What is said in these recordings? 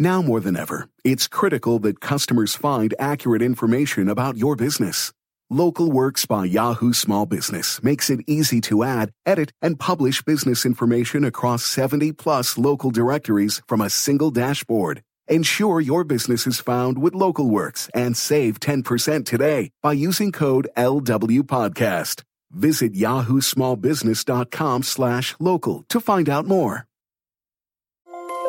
Now more than ever, it's critical that customers find accurate information about your business. Local Works by Yahoo Small Business makes it easy to add, edit, and publish business information across 70 plus local directories from a single dashboard. Ensure your business is found with Local Works and save 10% today by using code LW Podcast. Visit yahoosmallbusiness.com slash local to find out more.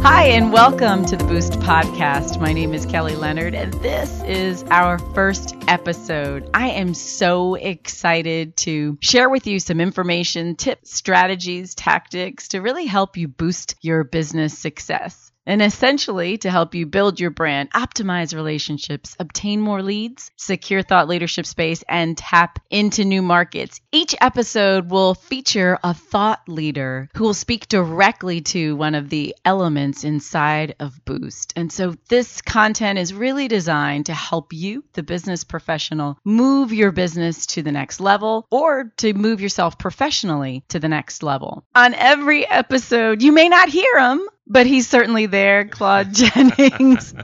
Hi, and welcome to the Boost Podcast. My name is Kelly Leonard, and this is our first episode. I am so excited to share with you some information, tips, strategies, tactics to really help you boost your business success and essentially to help you build your brand, optimize relationships, obtain more leads, secure thought leadership space, and tap into new markets. Each episode will feature a thought leader who will speak directly to one of the elements inside of Boost. And so this content is really designed to help you, the business professional, move your business to the next level or to move yourself professionally to the next level. On every episode, you may not hear them but he's certainly there, Claude Jennings.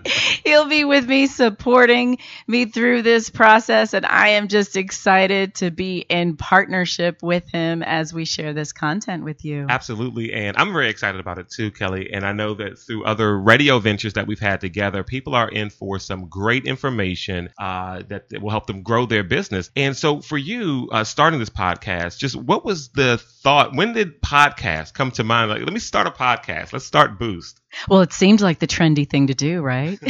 He'll be with me supporting me through this process. And I am just excited to be in partnership with him as we share this content with you. Absolutely. And I'm very excited about it too, Kelly. And I know that through other radio ventures that we've had together, people are in for some great information uh, that, that, will help them grow their business. And so for you, uh, starting this podcast, just what was the thought? When did podcast come to mind? Like, let me start a podcast. Let's start boost. Well, it seems like the trendy thing to do, right?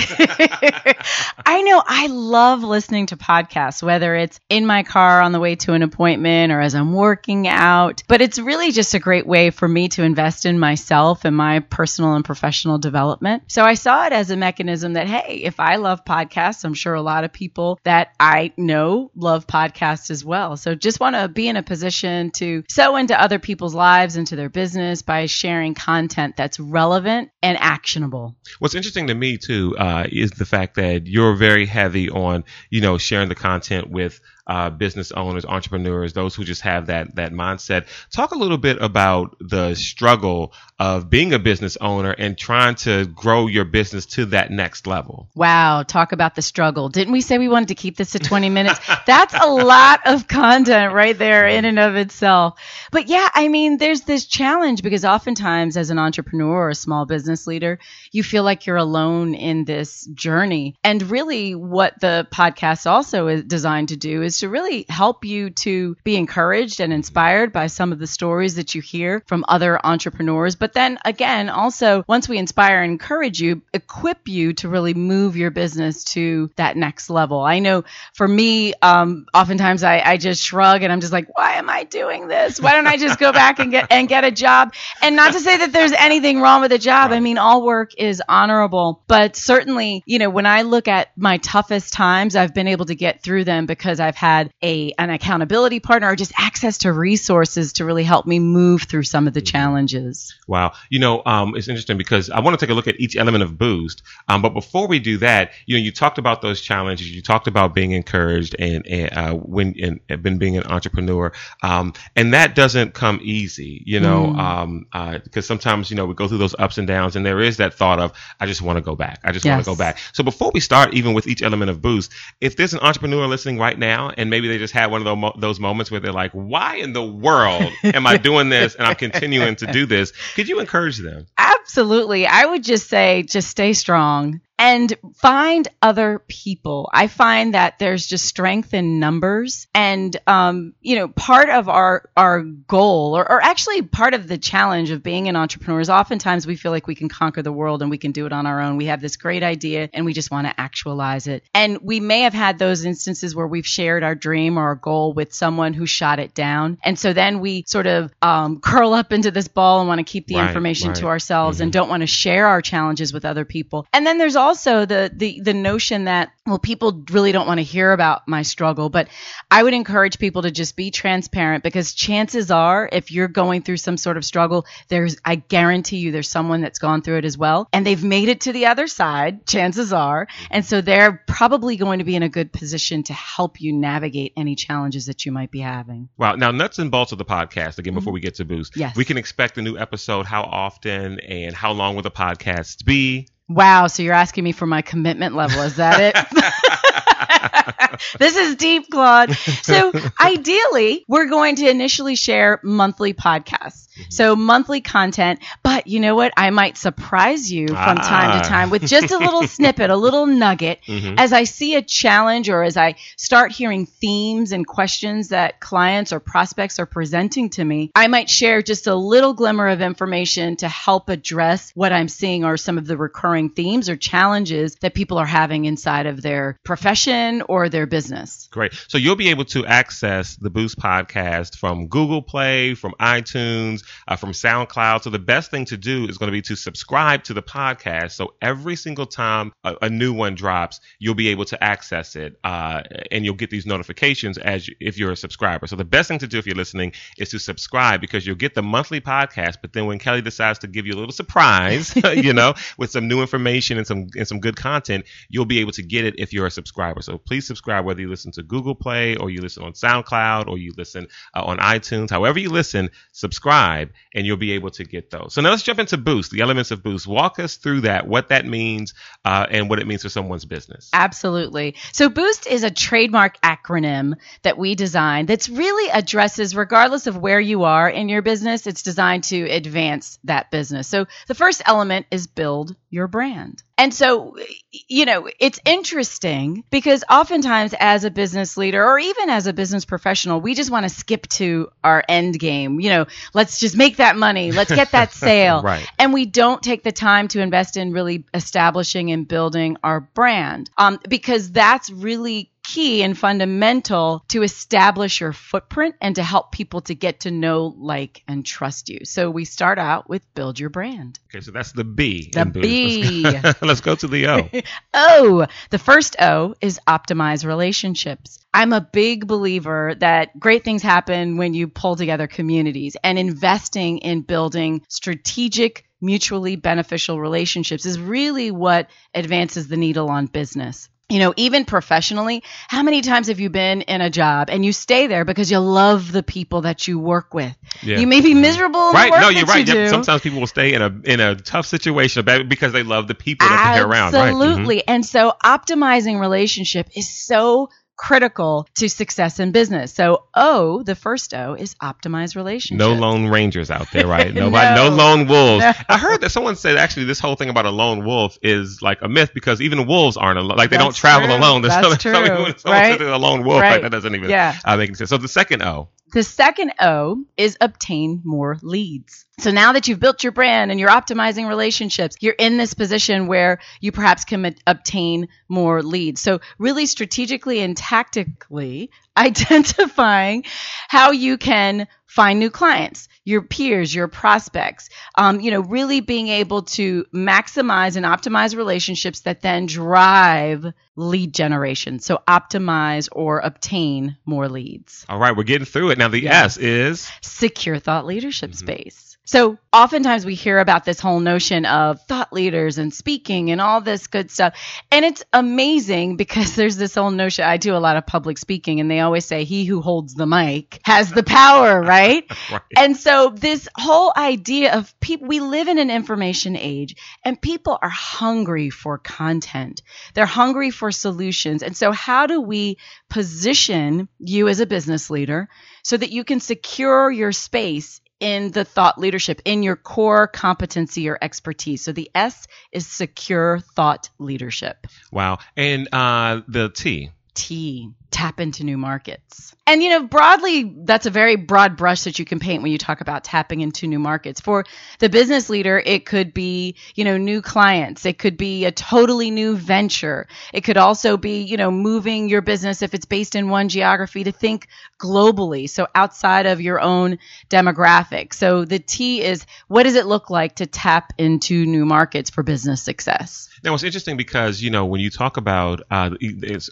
I know I love listening to podcasts, whether it's in my car on the way to an appointment or as I'm working out. But it's really just a great way for me to invest in myself and my personal and professional development. So I saw it as a mechanism that, hey, if I love podcasts, I'm sure a lot of people that I know love podcasts as well. So just want to be in a position to sow into other people's lives, into their business by sharing content that's relevant relevant and actionable. What's interesting to me too uh, is the fact that you're very heavy on you know sharing the content with uh, business owners, entrepreneurs, those who just have that that mindset. Talk a little bit about the struggle of being a business owner and trying to grow your business to that next level. Wow, talk about the struggle. Didn't we say we wanted to keep this to 20 minutes? That's a lot of content right there in and of itself. But yeah, I mean, there's this challenge because oftentimes as an entrepreneur or a small business leader, you feel like you're alone in this journey. And really what the podcast also is designed to do is is to really help you to be encouraged and inspired by some of the stories that you hear from other entrepreneurs. But then again, also once we inspire and encourage you, equip you to really move your business to that next level. I know for me, um, oftentimes I, I just shrug and I'm just like, why am I doing this? Why don't I just go back and get and get a job? And not to say that there's anything wrong with a job. I mean, all work is honorable, but certainly, you know, when I look at my toughest times, I've been able to get through them because I've had a an accountability partner or just access to resources to really help me move through some of the challenges. Wow. You know, um, it's interesting because I want to take a look at each element of Boost. Um, but before we do that, you know, you talked about those challenges. You talked about being encouraged and, and uh, when and been being an entrepreneur. Um, and that doesn't come easy, you know, mm. um, uh, because sometimes you know we go through those ups and downs, and there is that thought of I just want to go back. I just yes. want to go back. So before we start, even with each element of Boost, if there's an entrepreneur listening right now and maybe they just had one of those moments where they're like, why in the world am I doing this and I'm continuing to do this? Could you encourage them? Absolutely. I would just say, just stay strong and find other people. I find that there's just strength in numbers, and um, you know, part of our our goal, or, or actually part of the challenge of being an entrepreneur, is oftentimes we feel like we can conquer the world and we can do it on our own. We have this great idea and we just want to actualize it. And we may have had those instances where we've shared our dream or our goal with someone who shot it down, and so then we sort of um, curl up into this ball and want to keep the right, information right. to ourselves mm-hmm. and don't want to share our challenges with other people. And then there's also the the the notion that well people really don't want to hear about my struggle, but I would encourage people to just be transparent because chances are if you're going through some sort of struggle, there's I guarantee you there's someone that's gone through it as well and they've made it to the other side, chances are. And so they're probably going to be in a good position to help you navigate any challenges that you might be having. Wow. Now, nuts and bolts of the podcast, again, mm-hmm. before we get to Boost. Yes. We can expect a new episode. How often and how long will the podcast be? Wow, so you're asking me for my commitment level. Is that it? this is deep, Claude. So, ideally, we're going to initially share monthly podcasts. So, monthly content. But you know what? I might surprise you from time Ah. to time with just a little snippet, a little nugget. Mhm. As I see a challenge or as I start hearing themes and questions that clients or prospects are presenting to me, I might share just a little glimmer of information to help address what I'm seeing or some of the recurring themes or challenges that people are having inside of their profession or their business. Great. So you'll be able to access the Boost podcast from Google Play, from iTunes, uh, from SoundCloud. So the best thing to do is going to be to subscribe to the podcast. So every single time a, a new one drops, you'll be able to access it, uh, and you'll get these notifications as you, if you're a subscriber. So the best thing to do if you're listening is to subscribe because you'll get the monthly podcast. But then when Kelly decides to give you a little surprise, you know, with some new information and some and some good content, you'll be able to get it if you're a subscriber. So please subscribe whether you listen to Google Play or you listen on SoundCloud or you listen uh, on iTunes. However you listen, subscribe and you'll be able to get those. So now let's jump into Boost, the elements of Boost. Walk us through that, what that means, uh, and what it means for someone's business. Absolutely. So Boost is a trademark acronym that we designed that's really addresses regardless of where you are in your business, it's designed to advance that business. So the first element is build your brand. And so, you know, it's interesting because oftentimes as a business leader or even as a business professional, we just want to skip to our end game. You know, let's just make that money. Let's get that sale. Right. And we don't take the time to invest in really establishing and building our brand um, because that's really key and fundamental to establish your footprint and to help people to get to know, like, and trust you. So we start out with build your brand. Okay, so that's the B. The in Boost. B. Let's go to the O. O, the first O is optimize relationships. I'm a big believer that great things happen when you pull together communities and investing in building strategic, mutually beneficial relationships is really what advances the needle on business. You know, even professionally, how many times have you been in a job and you stay there because you love the people that you work with? Yeah. You may be miserable in Right, no, you're right. you Yep. Sometimes people will stay in a in a tough situation because they love the people that they're around. Right. Mhm. Absolutely. And so optimizing relationship is so critical to success in business. So O, the first O is optimize relationship. No lone rangers out there, right? Nobody, no, No. lone wolves. No. I heard that someone said actually this whole thing about a lone wolf is like a myth because even wolves aren't alone. Like they don't travel true. alone. There's That's true, when someone right? a lone wolf, Right. like, that doesn't even Yeah. uh, make any sense. So the second O, The second O is obtain more leads. So now that you've built your brand and you're optimizing relationships, you're in this position where you perhaps can obtain more leads. So really strategically and tactically identifying how you can find new clients, your peers, your prospects, um, you know, really being able to maximize and optimize relationships that then drive lead generation. So optimize or obtain more leads all right, we're getting through it now. The. S is secure thought leadership Mm-hmm. space. So oftentimes we hear about this whole notion of thought leaders and speaking and all this good stuff. And it's amazing because there's this whole notion. I do a lot of public speaking and they always say he who holds the mic has the power, right? right. And so this whole idea of people, we live in an information age and people are hungry for content. They're hungry for solutions. And so how do we position you as a business leader so that you can secure your space in the thought leadership, in your core competency or expertise? So the S is secure thought leadership. wow. And uh, the T. T. tap into new markets. And, you know, broadly, that's a very broad brush that you can paint when you talk about tapping into new markets. For the business leader, it could be, you know, new clients. It could be a totally new venture. It could also be, you know, moving your business if it's based in one geography to think globally. So outside of your own demographic. So the T is what does it look like to tap into new markets for business success? Now, it's interesting because you know when you talk about, uh,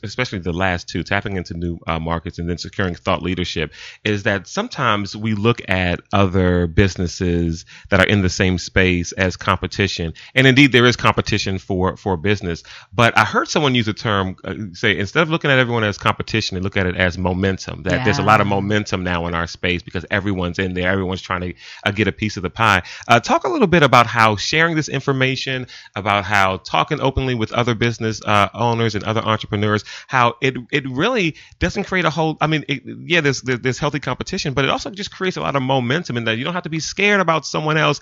especially the last two, tapping into new uh, markets and then securing thought leadership, is that sometimes we look at other businesses that are in the same space as competition, and indeed there is competition for for business. But I heard someone use a term uh, say instead of looking at everyone as competition, they look at it as momentum. That yeah. there's a lot of momentum now in our space because everyone's in there, everyone's trying to uh, get a piece of the pie. Uh, talk a little bit about how sharing this information, about how talking openly with other business uh, owners and other entrepreneurs how it it really doesn't create a whole. I mean, it, yeah, there's there's healthy competition, but it also just creates a lot of momentum in that you don't have to be scared about someone else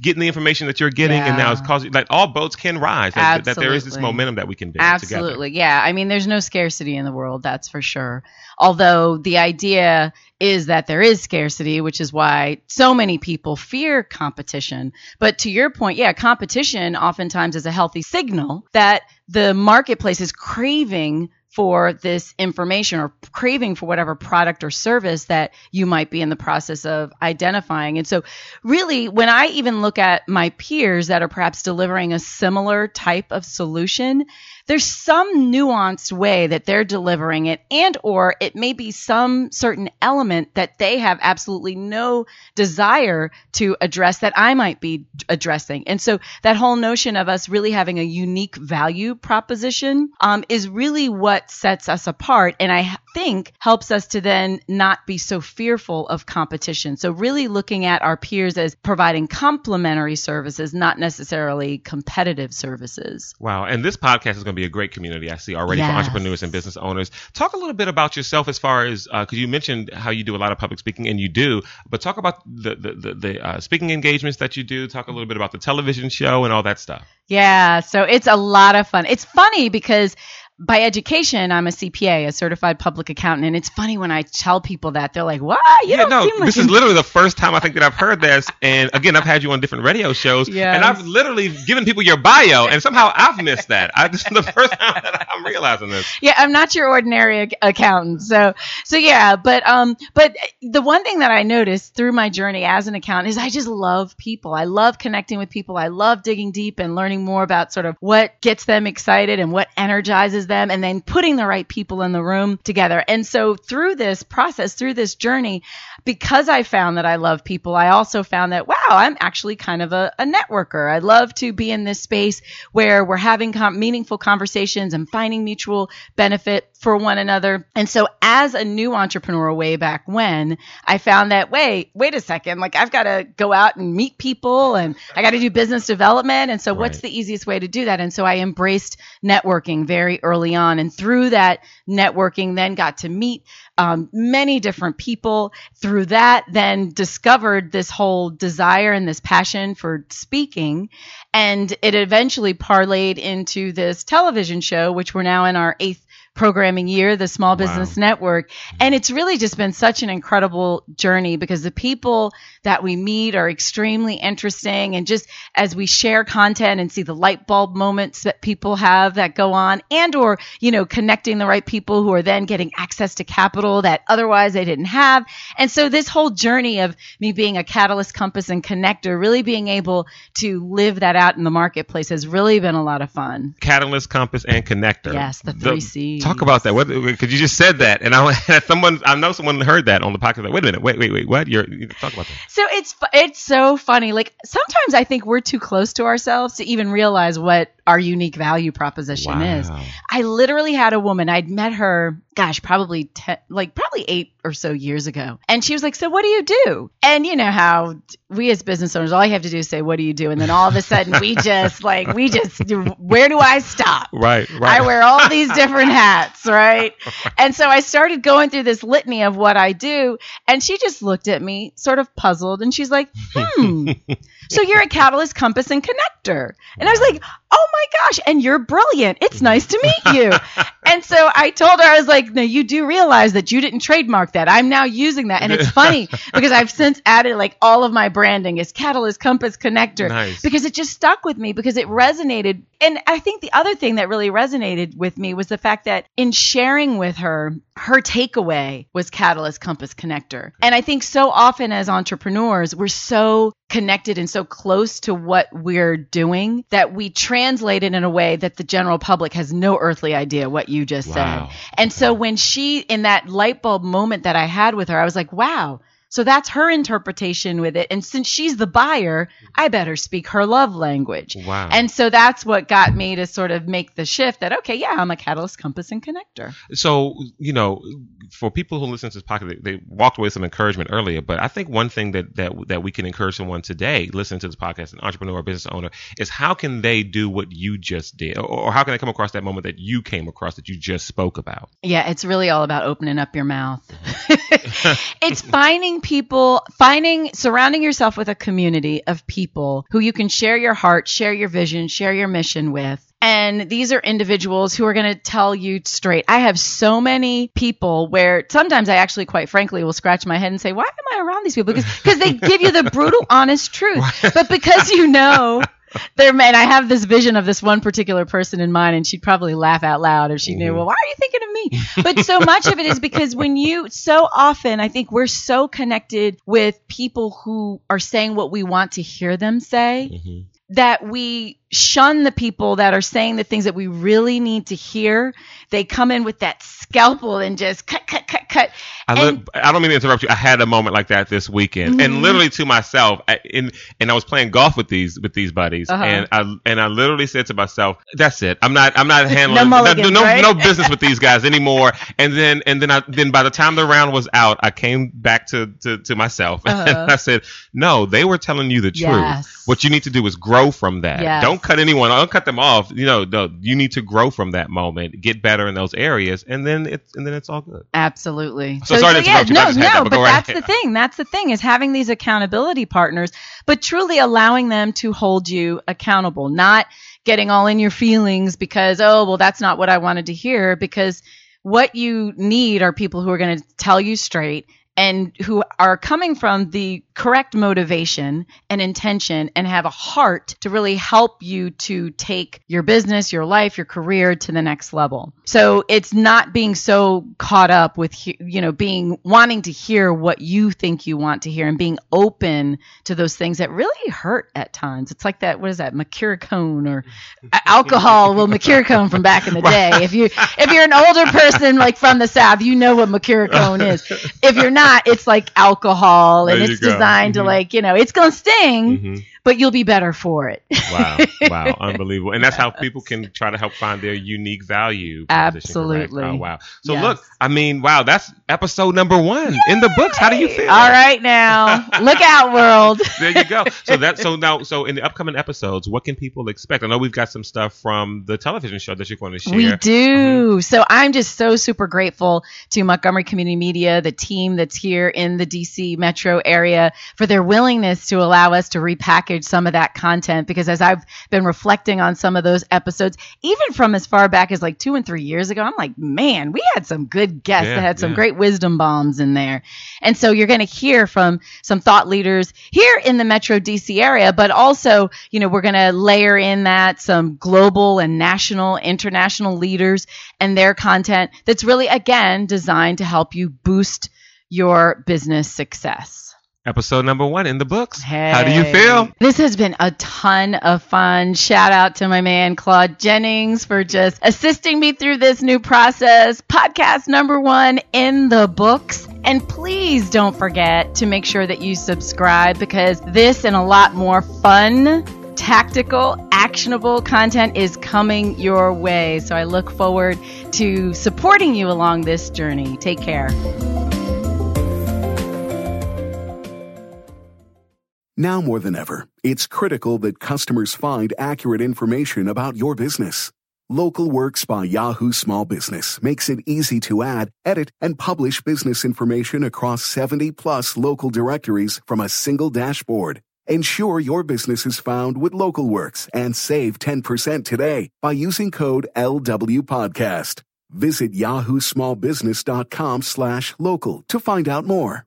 getting the information that you're getting, yeah. and now it's causing like all boats can rise. That, that, there is this momentum that we can build. Together. Absolutely, together. yeah. I mean, there's no scarcity in the world, that's for sure. Although the idea is that there is scarcity, which is why so many people fear competition. But to your point, yeah, competition oftentimes is a healthy signal that the marketplace is craving for this information or craving for whatever product or service that you might be in the process of identifying. And so, really, when I even look at my peers that are perhaps delivering a similar type of solution, there's some nuanced way that they're delivering it and or it may be some certain element that they have absolutely no desire to address that I might be addressing. And so that whole notion of us really having a unique value proposition um, is really what sets us apart. And I think helps us to then not be so fearful of competition. So really looking at our peers as providing complementary services, not necessarily competitive services. Wow. And this podcast is going to be a great community I see already yes. for entrepreneurs and business owners. Talk a little bit about yourself as far as, because uh, you mentioned how you do a lot of public speaking and you do, but talk about the, the, the, the uh, speaking engagements that you do. Talk a little bit about the television show and all that stuff. Yeah. So it's a lot of fun. It's funny because by education, I'm a CPA, a certified public accountant, and it's funny when I tell people that they're like, "What? You yeah, no, like this is literally the first time I think that I've heard this." And again, I've had you on different radio shows, yes. and I've literally given people your bio, and somehow I've missed that. I, this is the first time that I'm realizing this. Yeah, I'm not your ordinary accountant, so so yeah, but um, but the one thing that I noticed through my journey as an accountant is I just love people. I love connecting with people. I love digging deep and learning more about sort of what gets them excited and what energizes them them and then putting the right people in the room together. And so through this process, through this journey, because I found that I love people, I also found that, wow, I'm actually kind of a, a networker. I love to be in this space where we're having com- meaningful conversations and finding mutual benefit for one another. And so as a new entrepreneur way back when, I found that, wait, wait a second, like I've got to go out and meet people and I got to do business development. And so right. what's the easiest way to do that? And so I embraced networking very early on. And through that networking, then got to meet um, many different people. Through that, then discovered this whole desire and this passion for speaking. And it eventually parlayed into this television show, which we're now in our eighth programming year, the Small Business wow. Network. And it's really just been such an incredible journey because the people that we meet are extremely interesting. And just as we share content and see the light bulb moments that people have that go on and or, you know, connecting the right people who are then getting access to capital that otherwise they didn't have. And so this whole journey of me being a catalyst compass and connector, really being able to live that out in the marketplace has really been a lot of fun. Catalyst, compass, and connector. Yes, the three C's. Talk about that. Because you just said that, and I someone I know someone heard that on the podcast. Like, wait a minute. Wait, wait, wait. What? You're you talk about that. So it's it's so funny. Like sometimes I think we're too close to ourselves to even realize what our unique value proposition wow. is. I literally had a woman. I'd met her gosh, probably ten, like probably eight or so years ago. And she was like, "So what do you do?" And you know how we as business owners, all you have to do is say, "What do you do?" And then all of a sudden, we just like we just where do I stop? Right, right. I wear all these different hats, right? And so I started going through this litany of what I do, and she just looked at me, sort of puzzled, and she's like, "Hmm." so you're a catalyst, compass, and connector. And I was like, oh my gosh, and you're brilliant. It's mm-hmm. nice to meet you. and so I told her, I was like, no, you do realize that you didn't trademark that. I'm now using that. And it's funny because I've since added like all of my branding is Catalyst Compass Connector Nice. because it just stuck with me because it resonated. And I think the other thing that really resonated with me was the fact that in sharing with her, her takeaway was Catalyst Compass Connector. And I think so often as entrepreneurs, we're so connected and so close to what we're doing that we translate it in a way that the general public has no earthly idea what you just Wow. said. And so when she, in that light bulb moment that I had with her, I was like, wow. So that's her interpretation with it. And since she's the buyer, I better speak her love language. Wow. And so that's what got me to sort of make the shift that, okay, yeah, I'm a catalyst, compass, and connector. So, you know, for people who listen to this podcast, they, they walked away with some encouragement earlier. But I think one thing that, that that we can encourage someone today, listening to this podcast, an entrepreneur or business owner, is how can they do what you just did, or, or how can they come across that moment that you came across that you just spoke about? Yeah, it's really all about opening up your mouth. it's finding people, finding, surrounding yourself with a community of people who you can share your heart, share your vision, share your mission with. And these are individuals who are going to tell you straight. I have so many people where sometimes I actually, quite frankly, will scratch my head and say, why am I around these people? Because, because they give you the brutal, honest truth. But because you know, there man i have this vision of this one particular person in mind and she'd probably laugh out loud if she knew mm-hmm. well why are you thinking of me? But so much of it is because when you so often i think we're so connected with people who are saying what we want to hear them say mm-hmm. that we shun the people that are saying the things that we really need to hear. They come in with that scalpel and just cut cut cut cut I, And- li- I don't mean to interrupt you. I had a moment like that this weekend, Mm-hmm. and literally to myself, I, in, and I was playing golf with these with these buddies, Uh-huh. and I and I literally said to myself, "That's it. I'm not I'm not handling mulligans, no, right? no business with these guys anymore." And then and then I then by the time the round was out, I came back to to, to myself and Uh-huh. I said, "No, they were telling you the Yes. truth. What you need to do is grow from that. Yes. Don't cut anyone. Don't cut them off. You know, no, you need to grow from that moment, get better in those areas, and then it's and then it's all good." Absolutely. So sorry to interrupt you, but no, that, no, but but go right that's the thing. That's the thing is having these accountability partners, but truly allowing them to hold you accountable, not getting all in your feelings because, oh, well, that's not what I wanted to hear. Because what you need are people who are going to tell you straight and who are coming from the correct motivation and intention and have a heart to really help you to take your business, your life, your career to the next level. So it's not being so caught up with, you know, being wanting to hear what you think you want to hear and being open to those things that really hurt at times. It's like that, what is that, Mercurochrome or alcohol? Well, Mercurochrome from back in the day. If you, if you're an older person like from the South, you know what Mercurochrome is. If you're not, it's like alcohol and it's go. designed to Mhm. like, you know, it's going to sting, Mhm. But you'll be better for it. Wow, wow, unbelievable. And that's how people can try to help find their unique value. Absolutely. Oh, wow. So Yes. look, I mean, wow, that's episode number one in the books. How do you feel? All right now. Look out, world. There you go. So that so now so in the upcoming episodes, what can people expect? I know we've got some stuff from the television show that you're going to share. We do. Mm-hmm. So I'm just so super grateful to Montgomery Community Media, the team that's here in the DC metro area, for their willingness to allow us to repackage some of that content. Because as I've been reflecting on some of those episodes, even from as far back as like two and three years ago, I'm like, man, we had some good guests Yeah, that had some yeah. great wisdom bombs in there. And so you're going to hear from some thought leaders here in the Metro DC area, but also, you know, we're going to layer in that some global and national, international leaders and their content that's really, again, designed to help you boost your business success. Episode number one in the books. How do you feel? This has been a ton of fun. Shout out to my man Claude Jennings for just assisting me through this new process. Podcast number one in the books. And please don't forget to make sure that you subscribe because this and a lot more fun, tactical, actionable content is coming your way. So I look forward to supporting you along this journey. Take care. Now more than ever, it's critical that customers find accurate information about your business. Local Works by Yahoo Small Business makes it easy to add, edit, and publish business information across 70 plus local directories from a single dashboard. Ensure your business is found with LocalWorks and save 10% today by using code LWPodcast. Visit yahoo small yahoosmallbusiness.com slash local to find out more.